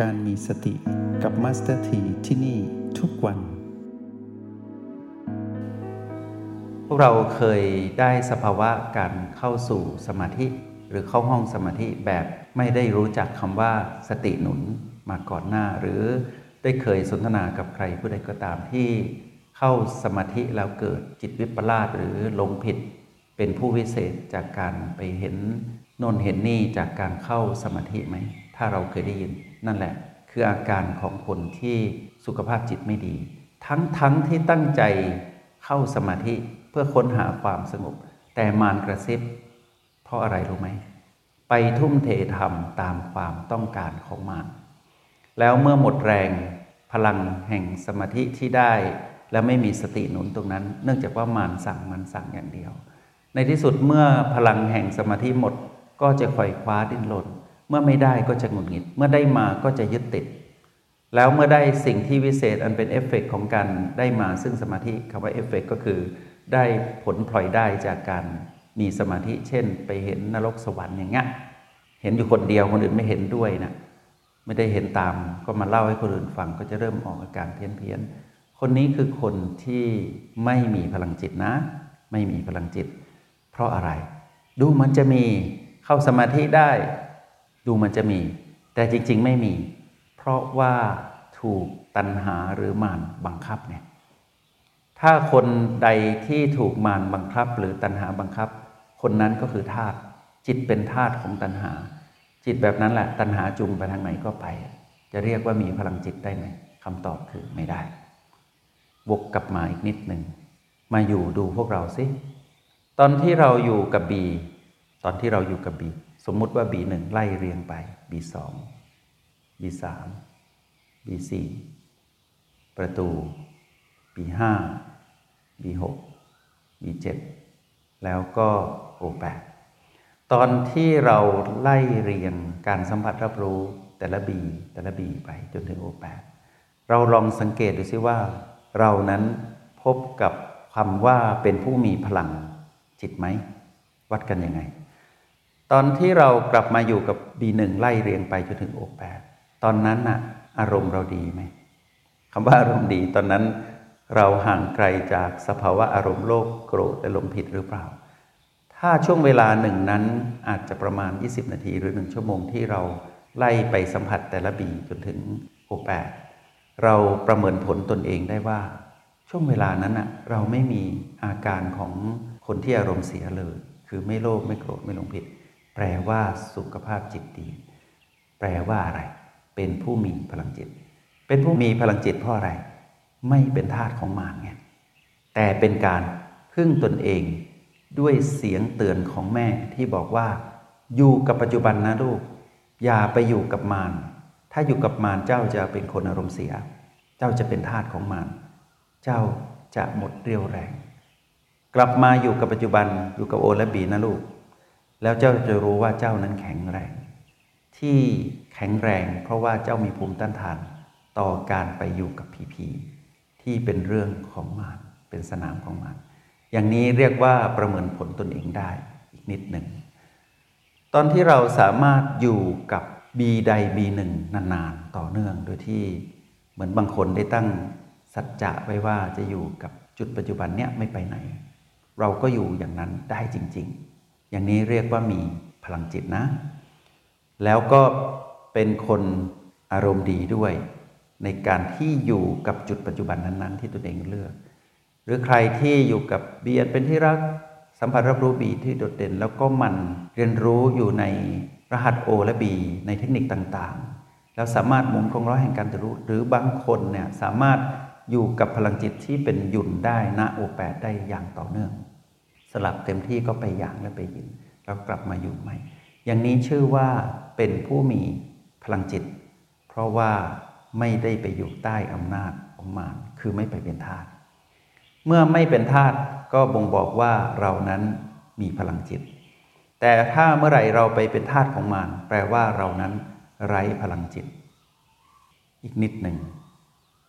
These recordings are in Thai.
การมีสติกับมาสเตอร์ทีที่นี่ทุกวัน พวกเราเคยได้สภาวะการเข้าสู่สมาธิ หรือเข้าห้องสมาธิแบบไม่ได้รู้จักคำว่าสติหนุนมาก่อนหน้า หรือได้เคยสนทนากับใครผู้ใดก็ตามที่เข้าสมาธิแล้วเกิดจิตวิปลาสหรือหลงผิด เป็นผู้วิเศษจากการไปเห็นโนนเห็นนี่จากการเข้าสมาธิไหม ถ้าเราเคยได้ยิน นั่นแหละ คืออาการของคนที่สุขภาพจิตไม่ดี ทั้งทั้งที่ตั้งใจเข้าสมาธิเพื่อค้นหาความสงบ แต่มารกระซิบ เพราะอะไรรู้ไหม ไปทุ่มเททำตามความต้องการของมารแล้วเมื่อหมดแรงพลังแห่งสมาธิที่ได้ แล้วไม่มีสติหนุนตรงนั้น เนื่องจากว่ามารสั่งมันสั่งอย่างเดียว ในที่สุดเมื่อพลังแห่งสมาธิหมดก็จะคอยคว้าดิ้นรน เมื่อไม่ได้ก็จะหงุดหงิด เมื่อได้มาก็จะยึดติด แล้วเมื่อได้สิ่งที่วิเศษอันเป็นเอฟเฟกของการได้มาซึ่งสมาธิคำว่าเอฟเฟกก็คือ ได้ผลพลอยได้จากการมีสมาธิเช่น ไปเห็นนรกสวรรค์อย่างเงี้ยเห็นอยู่คนเดียวคนอื่นไม่เห็นด้วยนะไม่ได้เห็นตามก็มาเล่าให้คนอื่นฟังก็จะเริ่มออกอาการเพี้ยนเพี้ยนคนนี้คือคนที่ไม่มีพลังจิตนะ ไม่มีพลังจิต เพราะอะไร ดูมันจะมีเข้าสมาธิได้ ดูมันจะมี แต่จริง ๆ ไม่มี เพราะว่าถูกตัณหาหรือมารบังคับเนี่ยถ้าคนใดที่ถูกมารบังคับ หรือตัณหาบังคับ คนนั้นก็คือธาตุจิตเป็นธาตุของตัณหา จิตแบบนั้นแหละตัณหาจุงไปทางไหนก็ไป จะเรียกว่ามีพลังจิตได้ไหมคำตอบคือไม่ได้ วกกลับมาอีกนิดหนึ่งมาอยู่ดูพวกเราสิตอนที่เราอยู่กับบี ตอนที่เราอยู่กับบี สมมุติว่าบีหนึ่งไล่เรียงไปบีสองบีสามบีสี่ประตูบีห้าบีหกบีเจ็ดแล้วก็โอแปดตอนที่เราไล่เรียงการสัมผัสรับรู้แต่ละบีแต่ละบีไปจนถึงโอแปดเราลองสังเกตดูซิว่า เรานั้นพบกับคำว่าเป็นผู้มีพลังจิตไหม วัดกันยังไง ตอนที่เรากลับมาอยู่กับ B1 ไล่เรียงไปจนถึง O8 ตอนนั้นน่ะ อารมณ์เราดีไหมคำว่าอารมณ์ดีตอนนั้นเราห่างไกลจากสภาวะอารมณ์โลภโกรธและลมผิดหรือเปล่า ถ้าช่วงเวลาหนึ่งนั้นอาจจะประมาณ 20 นาทีหรือหนึ่งชั่วโมงที่เราไล่ไปสัมผัสแต่ละบีจนถึง O8 เราประเมินผลตนเองได้ว่า ช่วงเวลานั้นอะเราไม่มีอาการของคนที่อารมณ์เสียเลย คือไม่โลภไม่โกรธไม่หลงผิด แปลว่าสุขภาพจิตดี แปลว่าอะไร เป็นผู้มีพลังจิต เป็นผู้มีพลังจิตเพราะอะไร ไม่เป็นทาสของมารไงแต่เป็นการพึ่งตนเองด้วยเสียงเตือนของแม่ที่บอกว่า อยู่กับปัจจุบันนะลูก อย่าไปอยู่กับมารถ้าอยู่กับมารเจ้าจะเป็นคนอารมณ์เสีย เจ้าจะเป็นทาสของมารเจ้าจะหมดเรี่ยวแรง กลับมาอยู่กับปัจจุบันอยู่กับโอและบีนะลูก แล้วเจ้าจะรู้ว่าเจ้านั้นแข็งแรง ที่แข็งแรง เพราะว่าเจ้ามีภูมิต้านทานต่อการไปอยู่กับผีผีที่เป็นเรื่องของมารเป็นสนามของมารอย่างนี้เรียกว่าประเมินผลตนเองได้อีกนิดหนึ่ง ตอนที่เราสามารถอยู่กับบีใดบีหนึ่งนานๆ ต่อเนื่องโดยที่เหมือนบางคนได้ตั้งสัจจะไว้ว่าจะอยู่กับจุดปัจจุบันเนี้ยไม่ไปไหน เราก็อยู่อย่างนั้นได้จริง ๆ อย่างนี้เรียกว่ามีพลังจิตนะ แล้วก็เป็นคนอารมณ์ดีด้วย ในการที่อยู่กับจุดปัจจุบันนั้น ๆ ที่ตัวเองเลือก หรือใครที่อยู่กับเบียนเป็นที่รักสัมผัสรับรู้บีที่โดดเด่น แล้วก็มันเรียนรู้อยู่ในรหัส O และ B ในเทคนิคต่างๆ แล้วสามารถหมุนกงร้อยแห่งการรู้ หรือบางคนเนี่ยสามารถอยู่กับพลังจิตที่เป็นหยุ่นได้ณโอแปดได้อย่างต่อเนื่อง สลับเต็มที่ก็ไปอย่างและไปยิน แล้วกลับมาอยู่ใหม่ อย่างนี้ชื่อว่าเป็นผู้มีพลังจิต เพราะว่าไม่ได้ไปอยู่ใต้อำนาจของมารคือไม่ไปเป็นทาสเมื่อไม่เป็นทาสก็บ่งบอกว่าเรานั้นมีพลังจิต แต่ถ้าเมื่อไหร่เราไปเป็นทาสของมารแปลว่าเรานั้นไร้พลังจิต อีกนิดหนึ่ง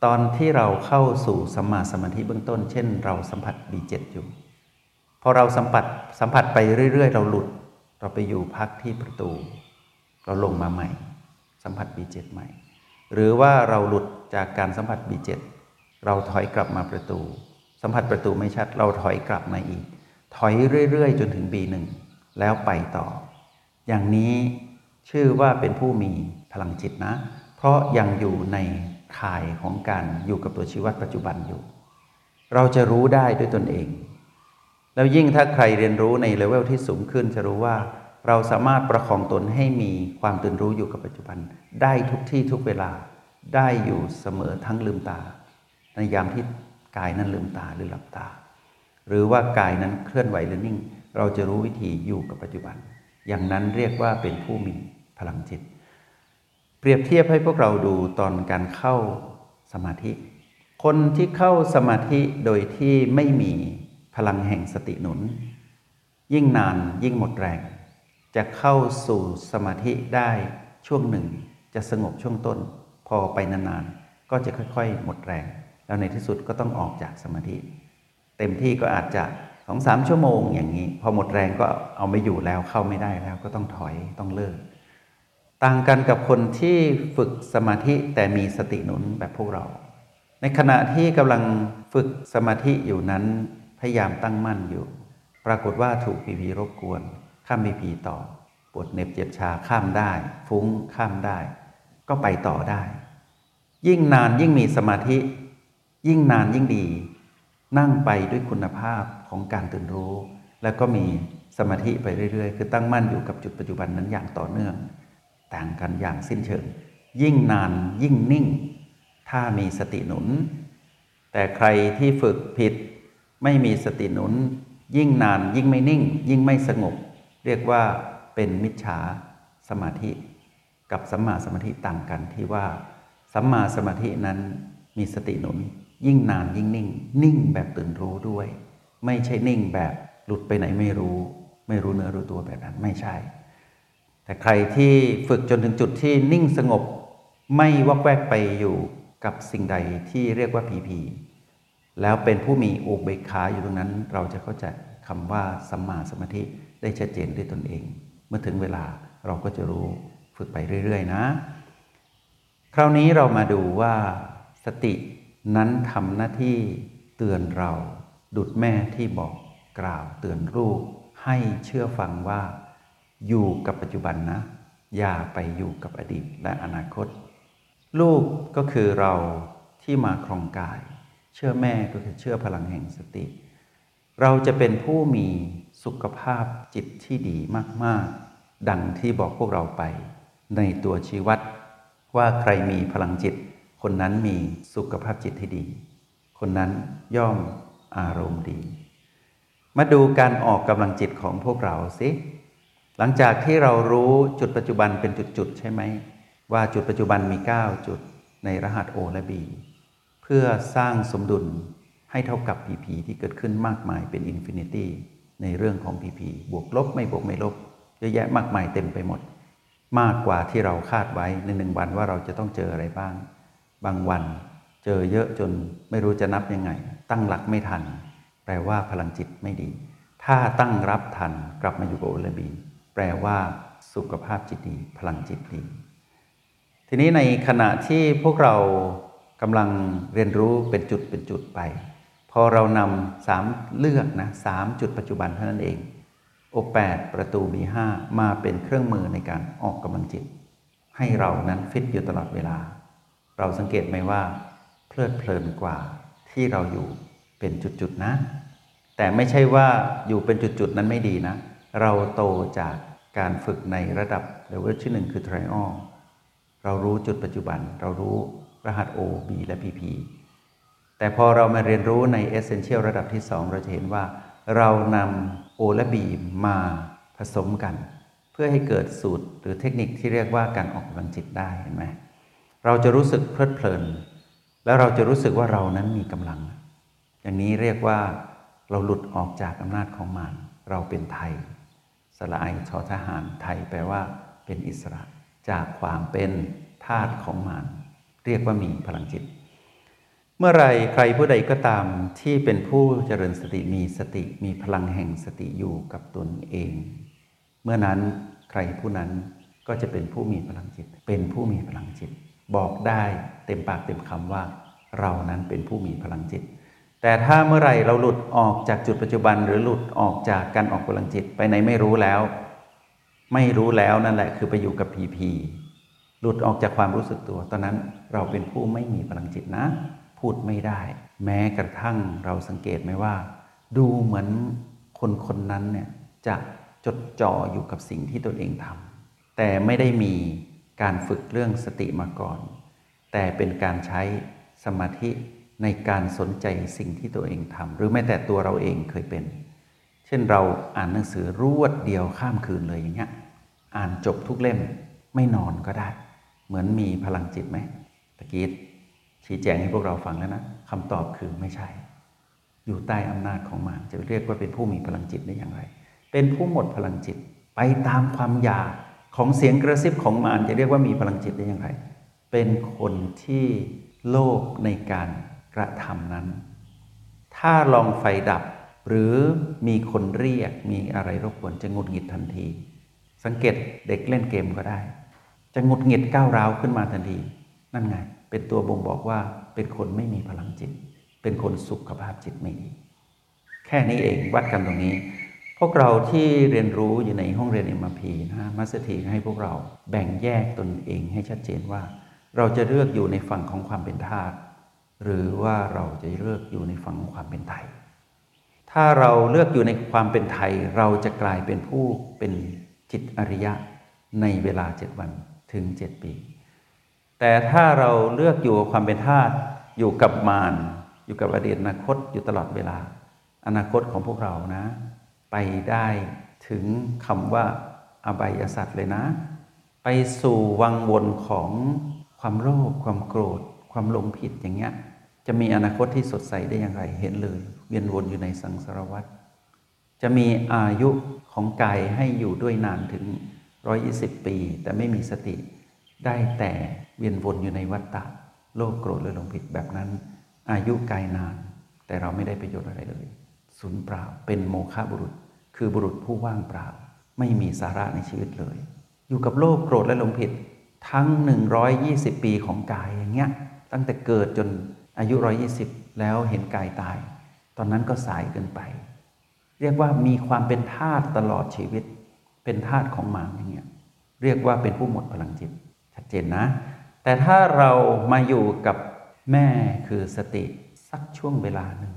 ตอนที่เราเข้าสู่สัมมาสมาธิเบื้องต้น เช่น เราสัมผัสบีเจ็ดอยู่ พอเราสัมผัสสัมผัสไปเรื่อย ๆ เราหลุด เราไปอยู่พักที่ประตู เราลงมาใหม่ สัมผัสบีเจ็ดใหม่ หรือว่าเราหลุดจากการสัมผัส B7 เราถอยกลับมาประตู สัมผัสประตูไม่ชัด เราถอยกลับมาอีก ถอยเรื่อย ๆ จนถึง B1 แล้วไปต่อ อย่างนี้ชื่อว่าเป็นผู้มีพลังจิตนะ เพราะยังอยู่ในข่ายของการอยู่กับตัวชีวิตปัจจุบันอยู่ เราจะรู้ได้ด้วยตนเอง แล้วยิ่งถ้าใครเรียนรู้ในเลเวลที่สูงขึ้น จะรู้ว่าเราสามารถประคองตนให้มีความตื่นรู้อยู่กับปัจจุบัน ได้ทุกที่ทุกเวลาได้อยู่เสมอทั้งลืมตา ในยามที่กายนั้นลืมตาหรือหลับตา หรือว่ากายนั้นเคลื่อนไหวหรือนิ่ง เราจะรู้วิธีอยู่กับปัจจุบัน อย่างนั้นเรียกว่าเป็นผู้มีพลังจิต เปรียบเทียบให้พวกเราดูตอนการเข้าสมาธิ คนที่เข้าสมาธิโดยที่ไม่มี พลังแห่งสติหนุน ยิ่งนานยิ่งหมดแรง จะเข้าสู่สมาธิได้ช่วงหนึ่ง จะสงบช่วงต้น พอไปนานๆก็จะค่อยๆ หมดแรง แล้วในที่สุดก็ต้องออกจากสมาธิ เต็มที่ก็อาจจะสองสามชั่วโมงอย่างนี้ พอหมดแรงก็เอาไม่อยู่แล้วเข้าไม่ได้แล้วก็ต้องถอยต้องเลิก ต่างกันกับคนที่ฝึกสมาธิแต่มีสติหนุนแบบพวกเรา ในขณะที่กำลังฝึกสมาธิอยู่นั้น พยายามตั้งมั่นอยู่ ปรากฏว่าถูกผีผีรบกวน ข้ามผีผีต่อปวดเหน็บเจ็บชาข้ามได้ ฟุ้งข้ามได้ ก็ไปต่อได้ ยิ่งนานยิ่งมีสมาธิ ยิ่งนานยิ่งดี นั่งไปด้วยคุณภาพของการตื่นรู้ แล้วก็มีสมาธิไปเรื่อย ๆ คือตั้งมั่นอยู่กับจุดปัจจุบันนั้นอย่างต่อเนื่อง ต่างกันอย่างสิ้นเชิง ยิ่งนานยิ่งนิ่ง ถ้ามีสติหนุน แต่ใครที่ฝึกผิด ไม่มีสติหนุน ยิ่งนานยิ่งไม่นิ่ง ยิ่งไม่สงบ เรียกว่าเป็นมิจฉาสมาธิ กับสัมมาสมาธิต่างกันที่ว่าสัมมาสมาธินั้นมีสติหนุน ยิ่งนานยิ่งนิ่ง นิ่งแบบตื่นรู้ด้วย ไม่ใช่นิ่งแบบหลุดไปไหนไม่รู้ ไม่รู้เนื้อรู้ตัวแบบนั้นไม่ใช่ แต่ใครที่ฝึกจนถึงจุดที่นิ่งสงบ ไม่วอกแวกไปอยู่กับสิ่งใดที่เรียกว่าผีผี แล้วเป็นผู้มีอุเบกขาอยู่ตรงนั้น เราจะเข้าใจคำว่าสัมมาสมาธิได้ชัดเจนด้วยตนเอง เมื่อถึงเวลาเราก็จะรู้ฝึกไปเรื่อย ๆ นะ คราวนี้เรามาดูว่าสตินั้นทำหน้าที่เตือนเรา ดุดแม่ที่บอกกล่าวเตือนลูกให้เชื่อฟังว่า อยู่กับปัจจุบันนะ อย่าไปอยู่กับอดีตและอนาคต ลูกก็คือเราที่มาครองกาย เชื่อแม่ก็คือเชื่อพลังแห่งสติ เราจะเป็นผู้มีสุขภาพจิตที่ดีมาก ๆ ดังที่บอกพวกเราไป ในตัวชี้วัดว่าใครมีพลังจิต คนนั้นมีสุขภาพจิตที่ดี คนนั้นย่อมอารมณ์ดี มาดูการออกกำลังจิตของพวกเราสิหลังจากที่เรารู้จุดปัจจุบันเป็นจุด ๆ ใช่ไหม ว่าจุดปัจจุบันมี 9 จุดในรหัส O และ B เพื่อสร้างสมดุลให้เท่ากับ PP ที่เกิดขึ้นมากมายเป็น infinityในเรื่องของ PP บวกลบไม่บวกไม่ลบเยอะแยะมากมายเต็มไปหมด มากกว่าที่เราคาดไว้ในหนึ่งวันว่าเราจะต้องเจออะไรบ้าง บางวัน เจอเยอะจนไม่รู้จะนับยังไง ตั้งหลักไม่ทัน แปลว่าพลังจิตไม่ดี ถ้าตั้งรับทันกลับมาอยู่กับโอลบี แปลว่า สุขภาพจิตดี พลังจิตดี ทีนี้ในขณะที่พวกเรา กำลังเรียนรู้เป็นจุดเป็นจุดไป พอเรานำสามเลือกนะสามจุดปัจจุบันเท่านั้นเองโอแปดประตูมีห้ามาเป็นเครื่องมือในการออกกำลังจิต ให้เรานั้นฟิตอยู่ตลอดเวลา เราสังเกตไหมว่า เพลิดเพลินกว่าที่เราอยู่เป็นจุดๆนะ แต่ไม่ใช่ว่าอยู่เป็นจุดๆนั้นไม่ดีนะ เราโตจากการฝึกในระดับเลเวลที่หนึ่งคือ trial เรารู้จุดปัจจุบันเรารู้ รหัส O B และ PP แต่พอเรามาเรียนรู้ใน Essential ระดับที่ 2 เราจะเห็นว่า เรานำ O และ B มาผสมกัน เพื่อให้เกิดสูตรหรือเทคนิคที่เรียกว่าการออกกำลังจิตได้เห็นไหมเราจะรู้สึกเพลิดเพลิน แล้วเราจะรู้สึกว่าเรานั้นมีกำลัง อย่างนี้เรียกว่าเราหลุดออกจากอำนาจของมารเราเป็นไทย สละไอชอทหารไทยแปลว่าเป็นอิสระจากความเป็นทาสของมาร เรียกว่ามีพลังจิต เมื่อไรใครผู้ใดก็ตามที่เป็นผู้เจริญสติมีสติมีพลังแห่งสติอยู่กับตนเอง เมื่อนั้นใครผู้นั้นก็จะเป็นผู้มีพลังจิต เป็นผู้มีพลังจิต บอกได้เต็มปากเต็มคำว่า เรานั้นเป็นผู้มีพลังจิต แต่ถ้าเมื่อไรเราหลุดออกจากจุดปัจจุบัน หรือหลุดออกจากการออกพลังจิตไปไหนไม่รู้แล้ว ไม่รู้แล้วนั่นแหละคือไปอยู่กับพีพี หลุดออกจากความรู้สึกตัว ตอนนั้นเราเป็นผู้ไม่มีพลังจิตนะ พูดไม่ได้ แม้กระทั่งเราสังเกตไหมว่า ดูเหมือนคนคนนั้นเนี่ยจะจดจ่ออยู่กับสิ่งที่ตัวเองทำแต่ไม่ได้มีการฝึกเรื่องสติมาก่อน แต่เป็นการใช้สมาธิในการสนใจสิ่งที่ตัวเองทำหรือแม้แต่ตัวเราเองเคยเป็น เช่นเราอ่านหนังสือรวดเดียวข้ามคืนเลยอย่างเงี้ยอ่านจบทุกเล่มไม่นอนก็ได้ เหมือนมีพลังจิตไหมตะกี้ชี้แจงให้พวกเราฟังแล้วนะคำตอบคือไม่ใช่ อยู่ใต้อำนาจของมารจะเรียกว่าเป็นผู้มีพลังจิตได้อย่างไร เป็นผู้หมดพลังจิตไปตามความอยากของเสียงกระซิบของมารจะเรียกว่ามีพลังจิตได้อย่างไร เป็นคนที่โลภในการกระทำนั้น ถ้าลองไฟดับหรือมีคนเรียกมีอะไรรบกวนจะงุดหงิดทันที สังเกตเด็กเล่นเกมก็ได้ จะงุดหงิดก้าวร้าวขึ้นมาทันทีนั่นไง เป็นตัวบ่งบอกว่าเป็นคนไม่มีพลังจิต เป็นคนสุขภาพจิตไม่ดี แค่นี้เองวัดกันตรงนี้ พวกเราที่เรียนรู้อยู่ในห้องเรียนเอ็มพีนะมัสถีให้พวกเราแบ่งแยกตนเองให้ชัดเจนว่า เราจะเลือกอยู่ในฝั่งของความเป็นทาสหรือว่าเราจะเลือกอยู่ในฝั่งของความเป็นไทย ถ้าเราเลือกอยู่ในความเป็นไทย เราจะกลายเป็นผู้เป็นจิตอริยะในเวลาเจ็ดวัน ถึงเจ็ดปี แต่ถ้าเราเลือกอยู่กับความเป็นทาสอยู่กับมารอยู่กับอดีตอนาคตอยู่ตลอดเวลา อนาคตของพวกเรานะ ไปได้ถึงคำว่าอบายสัตว์เลยนะ ไปสู่วังวนของความโลภความโกรธ ความหลงผิดอย่างเงี้ยจะมีอนาคตที่สดใสได้อย่างไรเห็นเลย เวียนวนอยู่ในสังสารวัฏจะมีอายุของกายให้อยู่ด้วยนานถึง 120 ปี แต่ไม่มีสติ ได้แต่เวียนวนอยู่ในวัฏฏะโลภโกรธและหลงผิดแบบนั้น อายุกายนาน แต่เราไม่ได้ประโยชน์อะไรเลยสูญเปล่าเป็นโมฆะบุรุษ คือบุรุษผู้ว่างเปล่า ไม่มีสาระในชีวิตเลย อยู่กับโลภโกรธและหลงผิดทั้ง 120 ปีของกายอย่างเงี้ยตั้งแต่เกิดจนอายุ 120 แล้วเห็นกายตาย ตอนนั้นก็สายเกินไป เรียกว่ามีความเป็นทาสตลอดชีวิต เป็นทาสของหมาอย่างเงี้ยเรียกว่าเป็นผู้หมดพลังจิต ชัดเจนนะ แต่ถ้าเรามาอยู่กับแม่คือสติสักช่วงเวลาหนึ่ง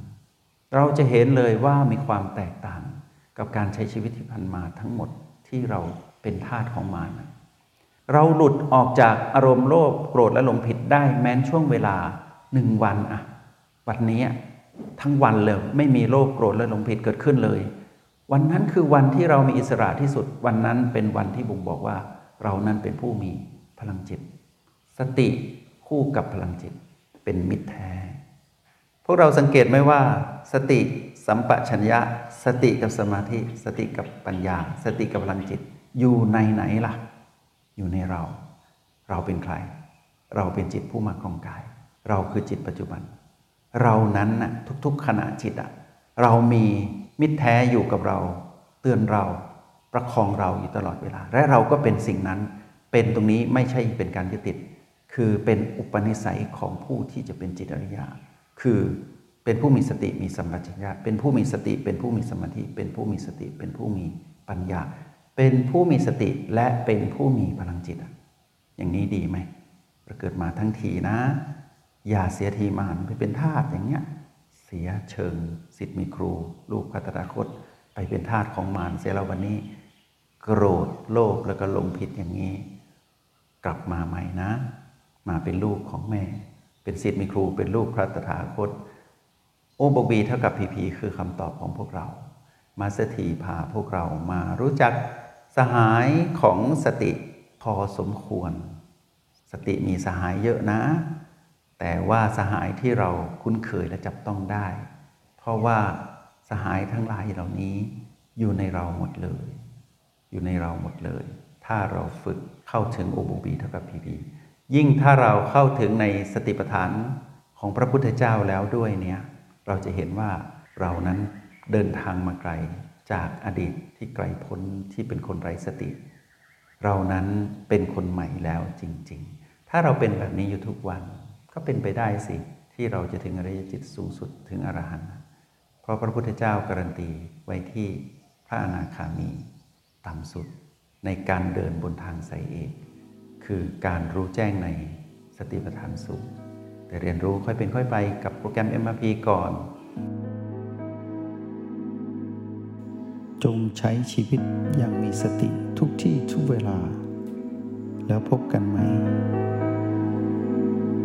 เราจะเห็นเลยว่ามีความแตกต่างกับการใช้ชีวิตที่ผ่านมาทั้งหมดที่เราเป็นทาสของมารนะเราหลุดออกจากอารมณ์โลภโกรธและหลงผิดได้แม้นช่วงเวลาหนึ่งวันอะวันนี้ทั้งวันเลยไม่มีโลภโกรธและหลงผิดเกิดขึ้นเลย วันนั้นคือวันที่เรามีอิสระที่สุด วันนั้นเป็นวันที่บ่งบอกว่า เรานั้นเป็นผู้มีพลังจิต สติคู่กับพลังจิต เป็นมิตรแท้ พวกเราสังเกตไหมว่า สติสัมปชัญญะ สติกับสมาธิ สติกับปัญญา สติกับพลังจิต อยู่ในไหนล่ะ อยู่ในเรา เราเป็นใคร เราเป็นจิตผู้มาครองกาย เราคือจิตปัจจุบัน เรานั้นน่ะทุกๆขณะจิตอะเรามี มิตรแท้อยู่กับเรา เตือนเราประคองเราอยู่ตลอดเวลา และเราก็เป็นสิ่งนั้นเป็นตรงนี้ไม่ใช่เป็นการยึดติด คือเป็นอุปนิสัยของผู้ที่จะเป็นจิตอริยา คือเป็นผู้มีสติมีสัมปชัญญะเป็นผู้มีสติ เป็นผู้มีสมาธิเป็นผู้มีสติ เป็นผู้มีปัญญา เป็นผู้มีสติและเป็นผู้มีพลังจิต อย่างนี้ดีไหมเราเกิดมาทั้งทีนะ อย่าเสียทีมานไปเป็นทาสอย่างเงี้ย สียเชิงสิทธิ์มีครู ลูกพัฒนาคต ไปเป็นทาสของมารเสียแล้ววันนี้ โกรธโลภแล้วก็ลงผิดอย่างนี้ กลับมาใหม่นะ มาเป็นลูกของแม่ เป็นสิทธิ์มีครู เป็นลูกพระตถาคต โอบบีเท่ากับพีพีคือคำตอบของพวกเรา มาสถีพาพวกเรามารู้จักสหายของสติพอสมควร สติมีสหายเยอะนะ แต่ว่าสหายที่เราคุ้นเคยและจับต้องได้ เพราะว่าสหายทั้งหลายเหล่านี้อยู่ในเราหมดเลย อยู่ในเราหมดเลย ถ้าเราฝึกเข้าถึงโอบูบีเท่ากับพีพียิ่งถ้าเราเข้าถึงในสติปัฏฐานของพระพุทธเจ้าแล้วด้วยเนี่ยเราจะเห็นว่าเรานั้นเดินทางมาไกลจากอดีตที่ไกลพ้นที่เป็นคนไร้สติ เรานั้นเป็นคนใหม่แล้วจริง ๆ ถ้าเราเป็นแบบนี้อยู่ทุกวัน ก็เป็นไปได้สิที่เราจะถึงอริยจิตสูงสุดถึงอรหันต์เพราะพระพุทธเจ้าการันตีไว้ที่พระอนาคามี ต่ำสุดในการเดินบนทางสายเอกคือการรู้แจ้งในสติปัฏฐานสูงแต่เรียนรู้ค่อยเป็นค่อยไปกับโปรแกรม MRP ก่อน จงใช้ชีวิตอย่างมีสติทุกที่ทุกเวลา แล้วพบกันใหม่